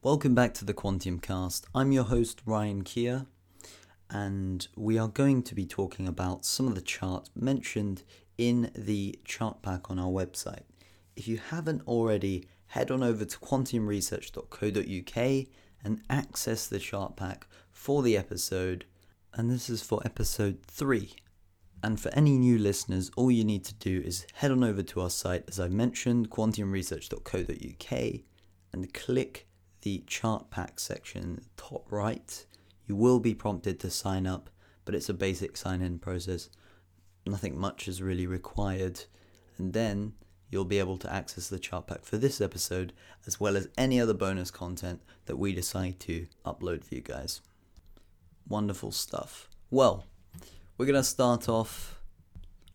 Welcome back to the Quantium Cast. I'm your host, Ryan Keir, and we are going to be talking about some of the charts mentioned in the chart pack on our website. If you haven't already, head on over to quantumresearch.co.uk and access the chart pack for the episode. And this is for episode 3. And for any new listeners, all you need to do is head on over to our site, as I mentioned, quantumresearch.co.uk, and click the chart pack section top right. You will be prompted to sign up, but it's a basic sign in process. Nothing much is really required. And then you'll be able to access the chart pack for this episode, as well as any other bonus content that we decide to upload for you guys. Wonderful stuff. Well, we're going to start off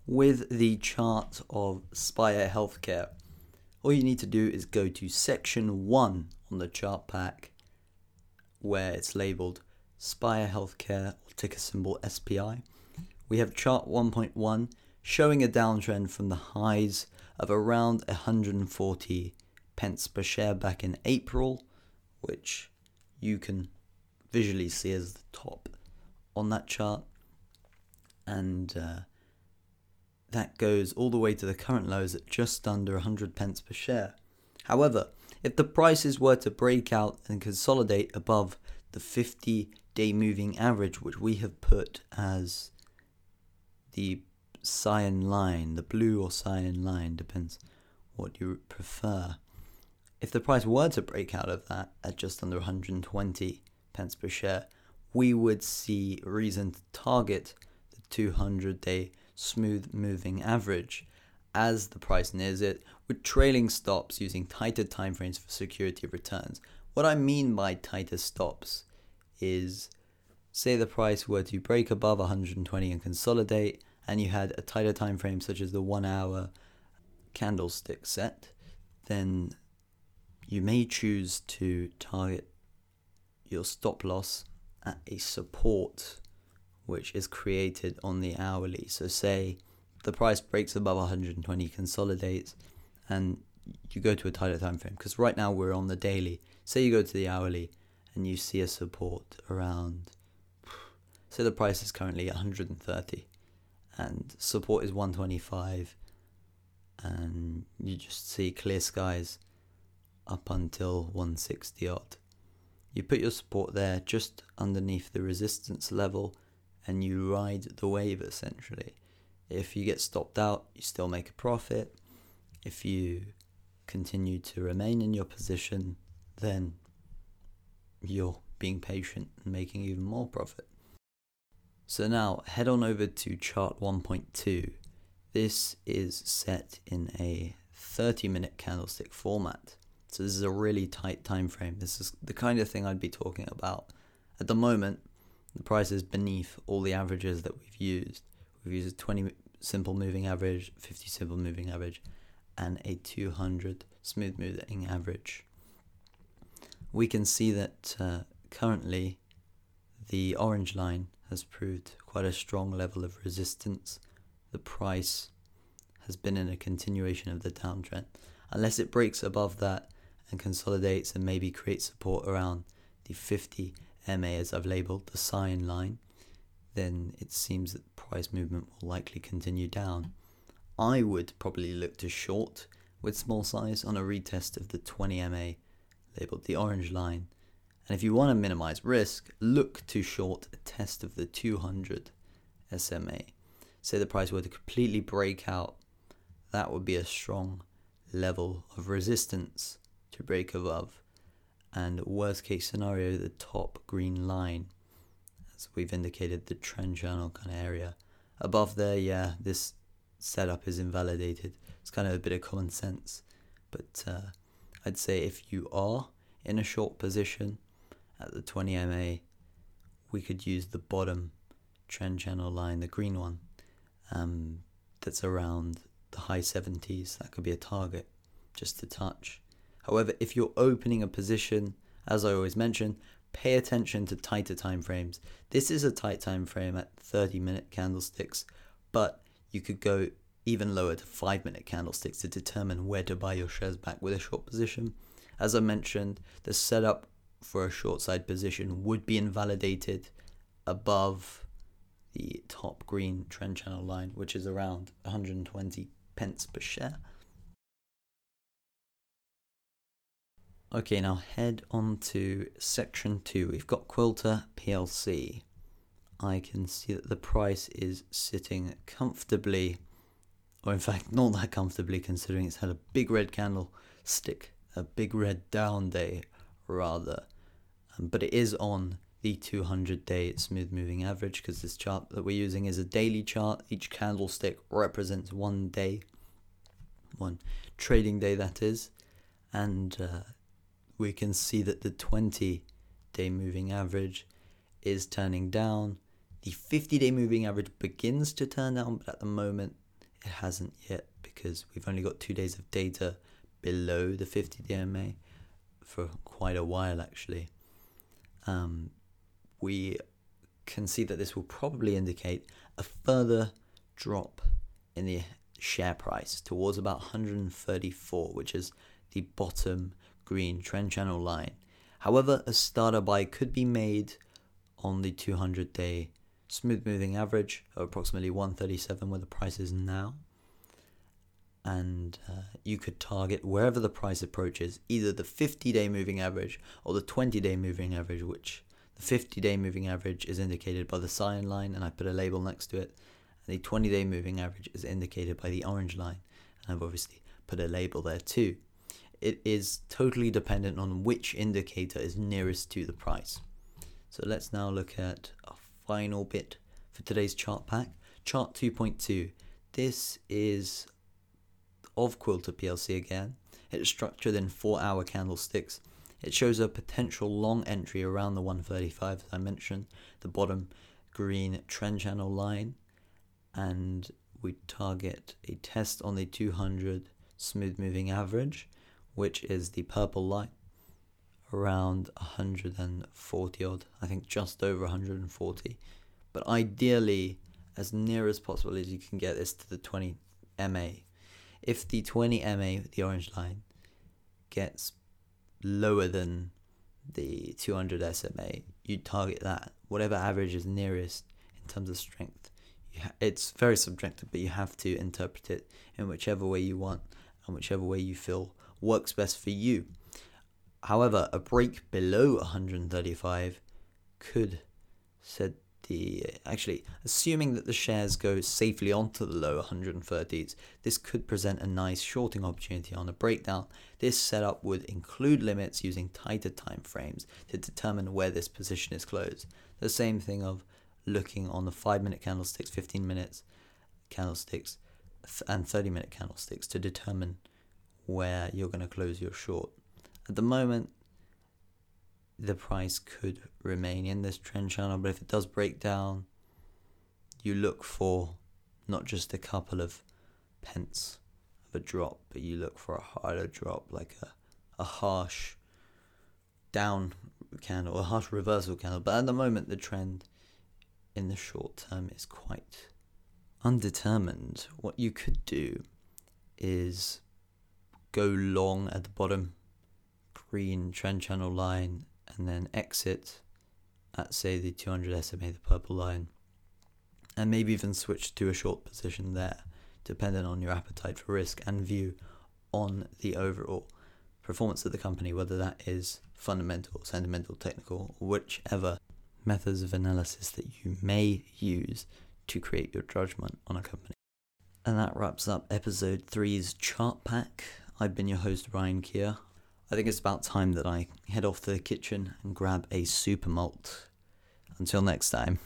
with the chart of Spire Healthcare. All you need to do is go to section 1 on the chart pack where it's labeled Spire Healthcare or ticker symbol SPI. We have chart 1.1 showing a downtrend from the highs of around 140 pence per share back in April, which you can visually see as the top on that chart. And uh, that goes all the way to the current lows at just under 100 pence per share. However, if the prices were to break out and consolidate above the 50 day moving average, which we have put as the cyan line, the blue or cyan line, depends what you prefer. If the price were to break out of that at just under 120 pence per share, we would see reason to target the 200 day smooth moving average as the price nears it trailing stops using tighter timeframes for security of returns. What I mean by tighter stops is say the price were to break above 120 and consolidate and you had a tighter time frame such as the 1 hour candlestick set, then you may choose to target your stop loss at a support which is created on the hourly. So say the price breaks above 120, consolidates, and you go to a tighter time frame. Because right now we're on the daily. Say you go to the hourly and you see a support around. Say the price is currently 130, and support is 125, and you just see clear skies up until 160 odd. You put your support there just underneath the resistance level and you ride the wave essentially. If you get stopped out, you still make a profit. If you continue to remain in your position, then you're being patient and making even more profit. So now head on over to chart 1.2. This is set in a 30 minute candlestick format. So this is a really tight time frame. This is the kind of thing I'd be talking about. At the moment, the price is beneath all the averages that we've used. We've used a 20 simple moving average, 50 simple moving average, and a 200 smooth moving average. We can see that uh, currently the orange line has proved quite a strong level of resistance. The price has been in a continuation of the downtrend. Unless it breaks above that, and consolidates and maybe creates support around the 50 MA as I've labeled the cyan line, then it seems that price movement will likely continue down. I would probably look to short with small size on a retest of the 20 MA labeled the orange line. And if you want to minimize risk, look to short a test of the 200 SMA. Say the price were to completely break out, that would be a strong level of resistance to break above, and worst case scenario, the top green line, as we've indicated, the trend channel kind of area. Above there, yeah, this setup is invalidated. It's kind of a bit of common sense, but uh, I'd say if you are in a short position at the 20 MA, we could use the bottom trend channel line, the green one, um, that's around the high 70s. That could be a target just to touch. However, if you're opening a position, as I always mention, pay attention to tighter time frames. This is a tight time frame at 30 minute candlesticks, but you could go even lower to 5 minute candlesticks to determine where to buy your shares back with a short position. As I mentioned, the setup for a short side position would be invalidated above the top green trend channel line, which is around 120 pence per share. Okay, now head on to section 2. We've got Quilter PLC. I can see that the price is sitting comfortably, or in fact, not that comfortably considering it's had a big red candle stick, a big red down day rather. Um, but it is on the 200 day smooth moving average because this chart that we're using is a daily chart. Each candlestick represents one day, one trading day that is. And uh, we can see that the 20 day moving average is turning down. The 50 day moving average begins to turn down, but at the moment it hasn't yet because we've only got two days of data below the 50 DMA for quite a while actually. Um, we can see that this will probably indicate a further drop in the share price towards about 134, which is the bottom green trend channel line. However, a starter buy could be made on the 200 day smooth moving average of approximately 137 where the price is now. And uh, you could target wherever the price approaches either the 50 day moving average or the 20 day moving average, which the 50 day moving average is indicated by the cyan line, and I put a label next to it. And the 20 day moving average is indicated by the orange line, and I've obviously put a label there too it is totally dependent on which indicator is nearest to the price. So let's now look at final bit for today's chart pack. Chart 2.2. This is of Quilter PLC again. It's structured in 4 hour candlesticks. It shows a potential long entry around the 135 as I mentioned, the bottom green trend channel line and we target a test on the 200 smooth moving average which is the purple line, around 140 odd, I think just over 140. But ideally, as near as possible as you can get this to the 20 MA. If the 20 MA, the orange line, gets lower than the 200 SMA, you target that. Whatever average is nearest in terms of strength. Ha- it's very subjective, but you have to interpret it in whichever way you want and whichever way you feel works best for you. However, a break below 135 could, said the uh, actually assuming that the shares go safely onto the low 130s this could present a nice shorting opportunity on a breakdown this setup would include limits using tighter time frames to determine where this position is closed the same thing of looking on the 5 minute candlesticks 15 minutes candlesticks and 30 minute candlesticks to determine where you're going to close your short. At the moment, the price could remain in this trend channel, but if it does break down, you look for not just a couple of pence of a drop, but you look for a harder drop, like a, a harsh down candle, a harsh reversal candle. But at the moment, the trend in the short term is quite undetermined. What you could do is go long at the bottom, green trend channel line, and then exit at say the 200 SMA, the purple line, and maybe even switch to a short position there, depending on your appetite for risk and view on the overall performance of the company, whether that is fundamental, sentimental, technical, whichever methods of analysis that you may use to create your judgment on a company. And that wraps up episode three's chart pack. I've been your host, Ryan Keir. I think it's about time that I head off to the kitchen and grab a super malt. Until next time.